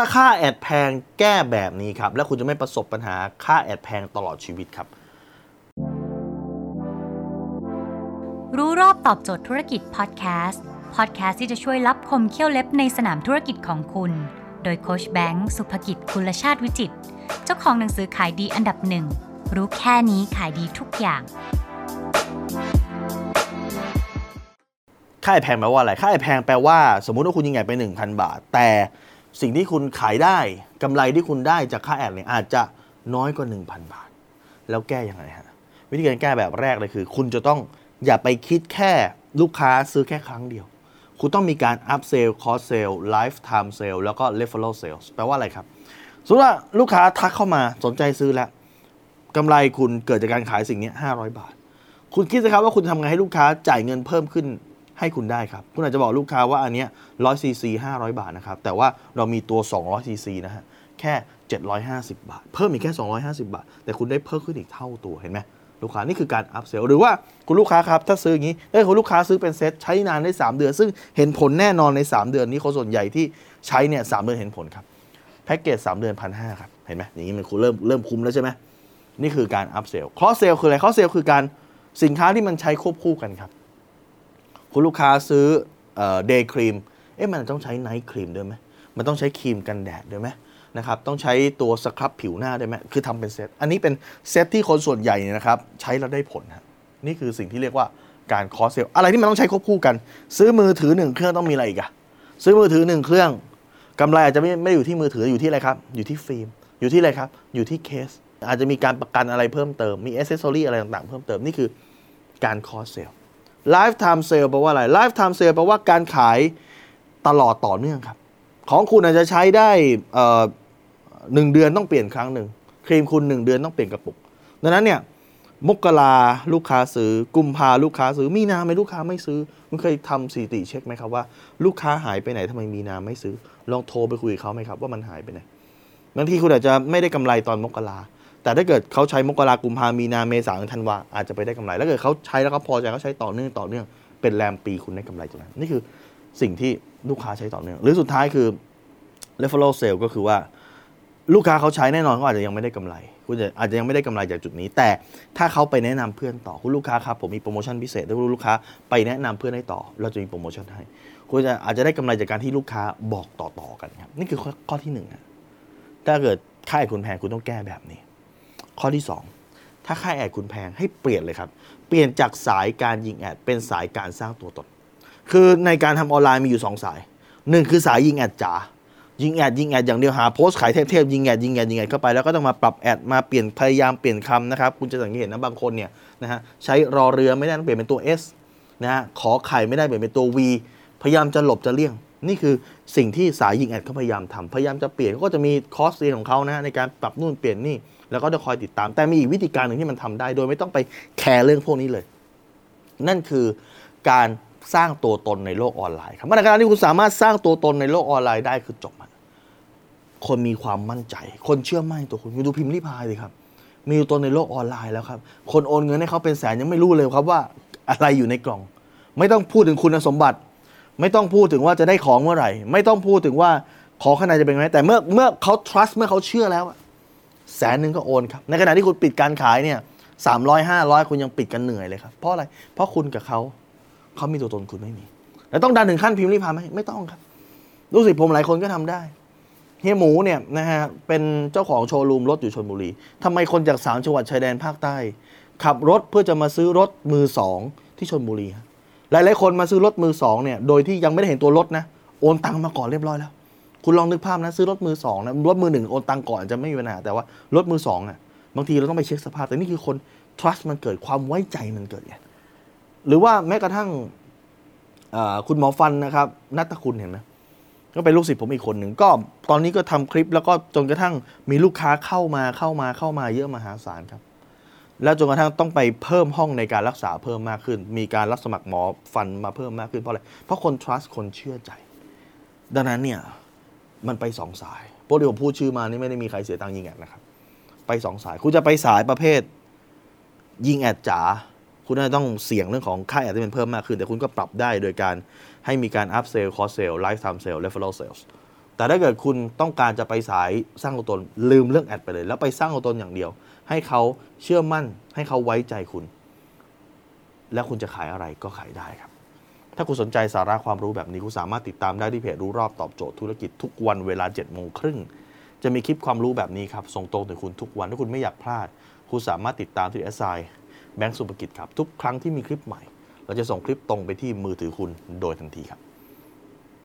ถ้าค่าแอดแพงแก้แบบนี้ครับ แล้วคุณจะไม่ประสบปัญหาค่าแอดแพงตลอดชีวิตครับ รู้รอบตอบโจทย์ธุรกิจพอดแคสต์พอดแคสต์ที่จะช่วยรับคมเขี้ยวเล็บในสนามธุรกิจของคุณ โดยโคชแบงค์สุภกิจคุณชาติวิจิต เจ้าของหนังสือขายดีอันดับหนึ่งรู้แค่นี้ขายดีทุกอย่างค่าแอดแพงแปลว่าอะไรค่าแอดแพงแปลว่า สมมุติว่าคุณยิงแอดไป 1,000 บาท แต่ สิ่งที่คุณขายได้กำไรที่คุณได้จากค่าแอดเนี่ยอาจจะน้อยกว่า 1,000 บาท แล้วแก้ยังไงฮะ วิธีการแก้แบบแรกเลยคือ คุณจะต้องอย่าไปคิดแค่ลูกค้าซื้อแค่ครั้งเดียว คุณต้องมีการ up sell cross sell lifetime sale แล้วก็ referral sales แปลว่าอะไรครับสมมติว่าลูกค้าทักเข้ามาสนใจซื้อแล้วกำไรคุณเกิดจากการขายสิ่งนี้ 500 บาท คุณคิดสิครับว่าคุณทำไงให้ลูกค้าจ่ายเงินเพิ่มขึ้น ให้คุณได้ครับ คุณอาจจะบอกลูกค้าว่าอันเนี้ย100ซีซี500บาทนะครับ แต่ว่าเรามีตัว200ซีซีนะฮะ แค่ 750 บาท เพิ่มอีกแค่ 250 บาท แต่คุณได้เพิ่มขึ้นอีกเท่าตัวเห็นไหมลูกค้านี่คือการ upsell หรือว่าคุณลูกค้าครับถ้าซื้ออย่างนี้ถ้าคุณลูกค้าซื้อเป็นเซ็ตใช้นานได้ 3 เดือน ซึ่งเห็นผลแน่นอนใน 3 เดือนนี้คนส่วนใหญ่ที่ใช้เนี่ย3 เดือนเห็นผลครับแพ็กเกจ3เดือนพันห้าครับเห็นไหมอย่างนี้มันคุณเริ่มเริ่มคุ้มแล้วใช่ไหมนี่คือการ upsell cross-sell คืออะไร cross-sell คือการสินค้าที่มันใช้ควบคู่กันครับ คุณลูกค้าซื้อ day cream เอ๊ะมันต้องใช้ night cream ด้วยไหมมันต้องใช้ครีมกันแดดด้วยไหมนะครับ ต้องใช้ตัว scrub ผิวหน้าด้วยไหมคือทำเป็นเซต อันนี้เป็นเซตที่คนส่วนใหญ่เนี่ยนะครับ ใช้แล้วได้ผลฮะนี่คือสิ่งที่เรียกว่าการ cross-sell อะไรที่มันต้องใช้ควบคู่กัน ซื้อมือถือหนึ่งเครื่องต้องมีอะไรอีกอะซื้อมือถือหนึ่งเครื่องกำไรอาจจะไม่ไม่อยู่ที่มือถืออยู่ที่อะไรครับ อยู่ที่ฟิล์ม อยู่ที่อะไรครับ อยู่ที่เคส อาจจะมีการประกันอะไรเพิ่มเติม มีอเซสซอรี่อะไรต่างๆ เพิ่มเติม นี่คือการคอสเซล lifetime sale แปลว่าอะไร lifetime sale แปลว่าการขายตลอดต่อเนื่องครับ ของคุณอาจจะใช้ได้หนึ่งเดือนต้องเปลี่ยนครั้งหนึ่งครีมคุณหนึ่งเดือนต้องเปลี่ยนกระปุก ดังนั้นเนี่ยมกราลูกค้าซื้อ กุมภาลูกค้าซื้อ มีนาไม่ลูกค้าไม่ซื้อ มันเคยทำสถิติเช็คไหมครับว่าลูกค้าหายไปไหนทำไมมีนาไม่ซื้อ ลองโทรไปคุยกับเขาไหมครับว่ามันหายไปไหนบางทีคุณอาจจะไม่ได้กำไรตอนมกรา แต่ถ้าเกิดเขาใช้มกรากุมภามีนาเมษาธันวาอาจจะไปได้กำไร แล้วเกิดเขาใช้แล้วเขาพอใจเขาใช้ต่อเนื่องต่อเนื่องเป็นแรมปีคุณได้กำไรจากนั้นนี่คือสิ่งที่ลูกค้าใช้ต่อเนื่อง หรือสุดท้ายคือ referral sale ก็คือว่า ลูกค้าเขาใช้แน่นอนเขาอาจจะยังไม่ได้กำไร คุณอาจจะยังไม่ได้กำไรจากจุดนี้ แต่ถ้าเขาไปแนะนำเพื่อนต่อคุณลูกค้าครับผมมีโปรโมชั่นพิเศษถ้าคุณลูกค้าไปแนะนำเพื่อนให้ต่อ เราจะมีโปรโมชั่นให้ คุณจะอาจจะได้กำไรจากการที่ลูกค้าบอกต่อๆกันครับนี่คือข้อที่หนึ่งถ้าเกิดค่า ad คุณแพงคุณต้องแก้แบบนี้ ข้อที่ 2 ถ้าค่า ad คุณแพงให้เปลี่ยนเลยครับ เปลี่ยนจากสายการยิง ad เป็นสายการสร้างตัวตน คือในการทำออนไลน์มีอยู่ 2 สายหนึ่งคือสายยิง ad จ๋า ยิง ad ยิง ad อย่างเดียวหาโพสต์ขายเทพๆยิง ad ยิง ad ยิง ad เข้าไปแล้วก็ต้องมาปรับ ad มาเปลี่ยนพยายามเปลี่ยนคำนะครับคุณจะสังเกตนะบางคนเนี่ยนะฮะใช้รอเรือไม่ได้ต้องเปลี่ยนเป็นตัว S นะฮะขอไข่ไม่ได้เปลี่ยนเป็นตัว V พยายามจะหลบจะเลี่ยงนี่คือสิ่งที่สายยิง ad เขาพยายามทำพยายามจะเปลี่ยนก็จะมีคอร์สเรียนของเขานะในการปรับนู่นเปลี่ยนนี่ แล้วก็จะคอยติดตาม แต่มีอีกวิธีการหนึ่งที่มันทำได้ โดยไม่ต้องไปแคร์เรื่องพวกนี้เลย นั่นคือการสร้างตัวตนในโลกออนไลน์ครับเมื่อไหร่ที่คุณสามารถสร้างตัวตนในโลกออนไลน์ได้คือจบคนมีความมั่นใจ คนเชื่อมั่นตัวคุณคุณดูพิมพ์ริพายเลยครับ มีตัวในโลกออนไลน์แล้วครับ คนโอนเงินให้เขาเป็นแสนยังไม่รู้เลยครับว่าอะไรอยู่ในกล่อง ไม่ต้องพูดถึงคุณสมบัติ ไม่ต้องพูดถึงว่าจะได้ของเมื่อไหร่ ไม่ต้องพูดถึงว่าขอขนาดจะเป็นไงแต่เมื่อเมื่อเขา trust เมื่อเขาเชื่อแล้ว แสนหนึ่งก็โอนครับ ในขณะที่คุณปิดการขายเนี่ยสามร้อยห้าร้อยคุณยังปิดกันเหนื่อยเลยครับ เพราะอะไร เพราะคุณกับเขาเขามีตัวตนคุณไม่มี แล้วต้องดันถึงขั้นพิมพ์รีพายไหมไม่ต้องครับรู้สึกผมหลายคนก็ทำได้เฮียหมูเนี่ยนะฮะเป็นเจ้าของโชว์รูมรถอยู่ชนบุรีทำไมคนจากสามจังหวัดชายแดนภาคใต้ ขับรถเพื่อจะมาซื้อรถมือสองที่ชนบุรีหลายหลายคนมาซื้อรถมือสองเนี่ยโดยที่ยังไม่ได้เห็นตัวรถนะโอนตังมาก่อนเรียบร้อยแล้ว คุณลองนึกภาพนะซื้อรถมือสองนะรถมือหนึ่งโอนตังก่อนจะไม่มีปัญหาแต่ว่ารถมือสองอะบางทีเราต้องไปเช็คสภาพ แต่นี่คือคน trust มันเกิดความไว้ใจมันเกิดไงหรือว่าแม้กระทั่งคุณหมอฟันนะครับนัทคุณเห็นไหมก็เป็นลูกศิษย์ผมอีกคนหนึ่งก็ตอนนี้ก็ทำคลิปแล้วก็จนกระทั่งมีลูกค้าเข้ามาเข้ามาเข้ามาเยอะมหาศาลครับ แล้วจนกระทั่งต้องไปเพิ่มห้องในการรักษาเพิ่มมากขึ้น มีการรับสมัครหมอฟันมาเพิ่มมากขึ้นเพราะอะไรเพราะคน trust คนเชื่อใจ ดังนั้นเนี่ย มันไปสองสายพวกที่ผมพูดชื่อมานี่ไม่ได้มีใครเสียตังค์ยิงแอดนะครับ ไปสองสาย คุณจะไปสายประเภท ยิง ad จ๋า คุณจะต้องเสี่ยงเรื่องของค่า ad ที่มันเพิ่มมากขึ้น แต่คุณก็ปรับได้โดยการให้มีการ upsell cross-sell lifetime sell refer sell แต่ถ้าเกิดคุณต้องการจะไปสายสร้างตัวตนลืมเรื่อง ad ไปเลย แล้วไปสร้างตัวตนอย่างเดียว ให้เขาเชื่อมั่นให้เขาไว้ใจคุณ แล้วคุณจะขายอะไรก็ขายได้ครับ ถ้าคุณสนใจสาระความรู้แบบนี้คุณสามารถติดตามได้ที่เพจรู้รอบตอบโจทย์ธุรกิจทุกวันเวลาเจ็ดโมงครึ่งจะมีคลิปความรู้แบบนี้ครับส่งตรงถึงคุณทุกวันถ้าคุณไม่อยากพลาด คุณสามารถติดตามที่ s อ i แบงก์สุภกิจครับทุกครั้งที่มีคลิปใหม่ เราจะส่งคลิปตรงไปที่มือถือคุณโดยทันทีครับ